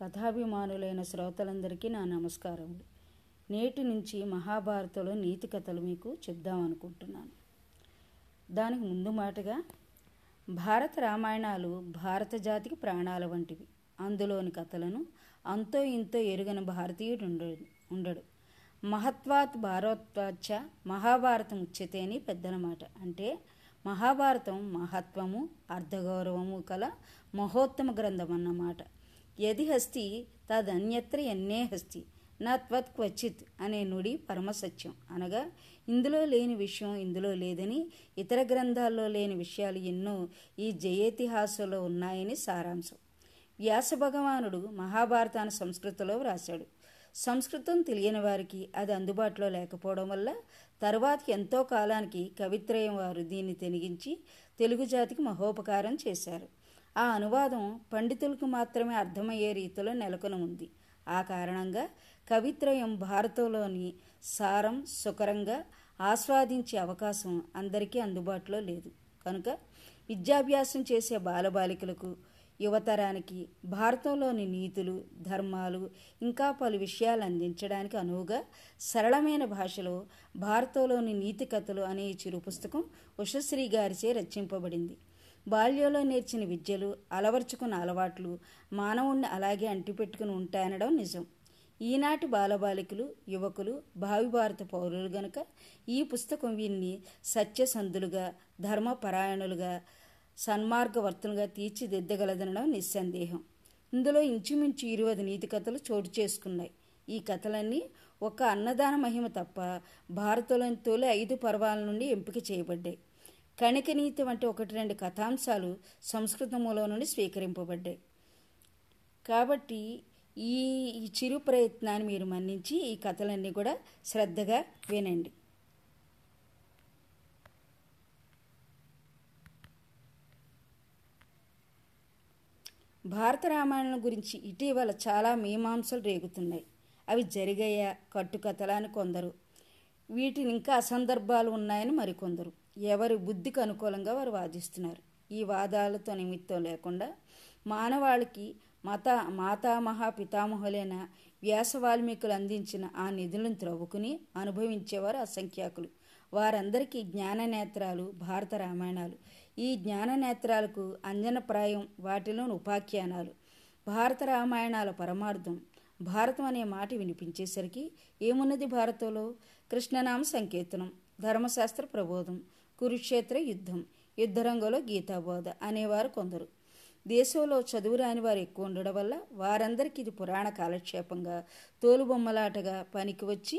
కథాభిమానులైన శ్రోతలందరికీ నా నమస్కారములు. నేటి నుంచి మహాభారతంలో నీతి కథలు మీకు చెప్దామనుకుంటున్నాను దానికి ముందు మాటగా భారత రామాయణాలు భారత జాతికి ప్రాణాల వంటివి. అందులోని కథలను అంతో ఇంతో ఎరుగని భారతీయుడు ఉండడు ఉండడు. మహత్వాత్ భారత్వాచ మహాభారతం ఉచ్యతేని పెద్దల మాట అంటే మహాభారతం మహత్వము అర్ధగౌరవము కల మహోత్తమ గ్రంథం అన్నమాట యది హస్తి తదన్యత్ర ఎన్నే హస్తి. నా త్వత్ క్వచిత్ అనే నుడి పరమసత్యం. అనగా ఇందులో లేని విషయం ఇందులో లేదని ఇతర గ్రంథాల్లో లేని విషయాలు ఎన్నో ఈ జయేతిహాసంలో ఉన్నాయని సారాంశం. వ్యాస భగవానుడు మహాభారతాన్ని సంస్కృతిలో వ్రాశాడు. సంస్కృతం తెలియని వారికి అది అందుబాటులో లేకపోవడం వల్ల తరువాత ఎంతో కాలానికి కవిత్రయం వారు దీన్ని తెనిగించి తెలుగు జాతికి మహోపకారం చేశారు. ఆ అనువాదం పండితులకు మాత్రమే అర్థమయ్యే రీతిలో నెలకొని ఉంది. ఆ కారణంగా కవిత్రయం భారతంలోని సారం సుకరంగా ఆస్వాదించే అవకాశం అందరికీ అందుబాటులో లేదు. కనుక విద్యాభ్యాసం చేసే బాలబాలికలకు యువతరానికి భారతంలోని నీతులు ధర్మాలు ఇంకా పలు విషయాలు అందించడానికి అనువుగా సరళమైన భాషలో భారతంలోని నీతి కథలు అనే చిరు పుస్తకం ఉషశ్రీ గారిచే రచింపబడింది. బాల్యంలో నేర్చిన విద్యలు అలవర్చుకున్న అలవాట్లు మానవుణ్ణి అలాగే అంటిపెట్టుకుని ఉంటాయనడం నిజం. ఈనాటి బాలబాలికలు యువకులు భావి భారత పౌరులు గనుక ఈ పుస్తకం వీరిని సత్యసంధులుగా ధర్మపరాయణులుగా సన్మార్గవర్తులుగా తీర్చిదిద్దగలదనడం నిస్సందేహం. ఇందులో ఇంచుమించు ఇరువది నీతి కథలు చోటు చేసుకున్నాయి. ఈ కథలన్నీ ఒక అన్నదాన మహిమ తప్ప భారతంలోని తొలి ఐదు పర్వాల నుండి ఎంపిక చేయబడ్డాయి. కణికనీతి వంటి ఒకటి రెండు కథాంశాలు సంస్కృత మూలం నుండి స్వీకరింపబడ్డాయి. కాబట్టి ఈ ఈ చిరు ప్రయత్నాన్ని మీరు మన్నించి ఈ కథలన్నీ కూడా శ్రద్ధగా వినండి. భారత రామాయణం గురించి ఇటీవల చాలా మీమాంసలు రేగుతున్నాయి. అవి జరిగాయా కట్టుకథలా అని కొందరు. వీటిని ఇంకా అసందర్భాలు ఉన్నాయని మరికొందరు. ఎవరి బుద్ధికి అనుకూలంగా వారు వాదిస్తున్నారు. ఈ వాదాలతో నిమిత్తం లేకుండా మానవాళికి మత మాతామహ పితామహులైన వ్యాస వాల్మీకులు అందించిన ఆ నిధులను త్రవ్వుకుని అనుభవించేవారు అసంఖ్యాకులు. వారందరికీ జ్ఞాననేత్రాలు భారత రామాయణాలు. ఈ జ్ఞాననేత్రాలకు అంజనప్రాయం వాటిలోని ఉపాఖ్యానాలు. భారత రామాయణాల పరమార్థం భారతం అనే మాట వినిపించేసరికి ఏమున్నది భారతంలో? కృష్ణనామ సంకీర్తనం ధర్మశాస్త్ర ప్రబోధం కురుక్షేత్ర యుద్ధం యుద్ధరంగంలో గీతాబోధ అనేవారు కొందరు. దేశంలో చదువు రాని వారు ఎక్కువ ఉండడం వల్ల వారందరికీ ఇది పురాణ కాలక్షేపంగా తోలుబొమ్మలాటగా పనికి వచ్చి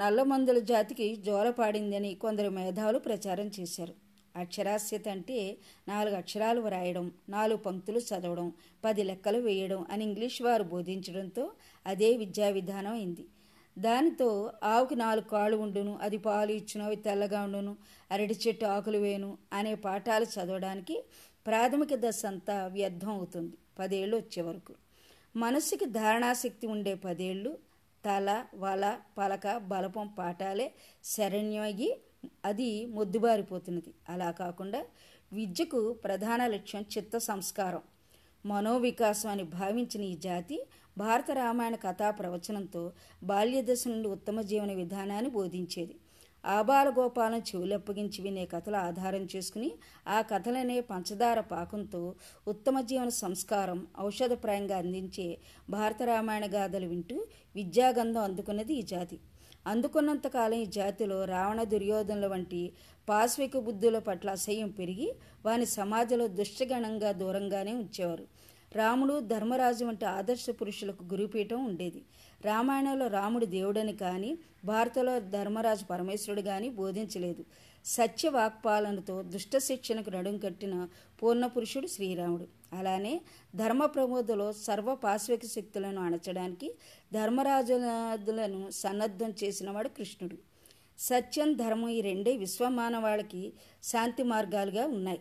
నల్లమందుల జాతికి జోలపాడిందని కొందరు మేధావులు ప్రచారం చేశారు. అక్షరాస్యత అంటే నాలుగు అక్షరాలు వ్రాయడం నాలుగు పంక్తులు చదవడం పది లెక్కలు వేయడం అని ఇంగ్లీష్ వారు బోధించడంతో అదే విద్యా విధానం అయింది. దానితో ఆవుకి నాలుగు కాళ్ళు ఉండును అది పాలు ఇచ్చును అవి తెల్లగా ఉండును అరటి చెట్టు ఆకులు వేను అనే పాఠాలు చదవడానికి ప్రాథమిక దశ అంతా వ్యర్థం అవుతుంది పదేళ్ళు వచ్చే వరకు. మనస్సుకి ధారణాశక్తి ఉండే పదేళ్ళు తల వల పలక బలపం పాఠాలే శరణ్యమయ్యి అది మొద్దుబారిపోతున్నది. అలా కాకుండా విద్యకు ప్రధాన లక్ష్యం చిత్త సంస్కారం. మనోవికాసం అని భావించిన ఈ జాతి భారత రామాయణ కథా ప్రవచనంతో బాల్యదశ నుండి ఉత్తమ జీవన విధానాన్ని బోధించేది. ఆబాలగోపాలను చెవులప్పగించి వినే కథలు ఆధారం చేసుకుని ఆ కథలనే పంచదార పాకంతో ఉత్తమ జీవన సంస్కారం ఔషధప్రాయంగా అందించే భారత రామాయణ గాథలు వింటూ విద్యాగంధం అందుకున్నది ఈ జాతి. అందుకున్నంతకాలం ఈ జాతిలో రావణ దుర్యోధనుల వంటి పాశ్విక బుద్ధుల పట్ల అసహ్యం పెరిగి వాని సమాజంలో దుష్టగణంగా దూరంగానే ఉంచేవారు. రాముడు ధర్మరాజు వంటి ఆదర్శ పురుషులకు గురుపీఠం ఉండేది. రామాయణంలో రాముడు దేవుడని కానీ భారతలో ధర్మరాజు పరమేశ్వరుడు కానీ బోధించలేదు. సత్య వాక్పాలనతో దుష్ట శిక్షణకు నడుం కట్టిన పూర్ణపురుషుడు శ్రీరాముడు. అలానే ధర్మ ప్రమోదలో సర్వ పాశ్విక శక్తులను అణచడానికి ధర్మరాజులను సన్నద్ధం చేసినవాడు కృష్ణుడు. సత్యం ధర్మం ఈ రెండే విశ్వమానవాళికి శాంతి మార్గాలుగా ఉన్నాయి.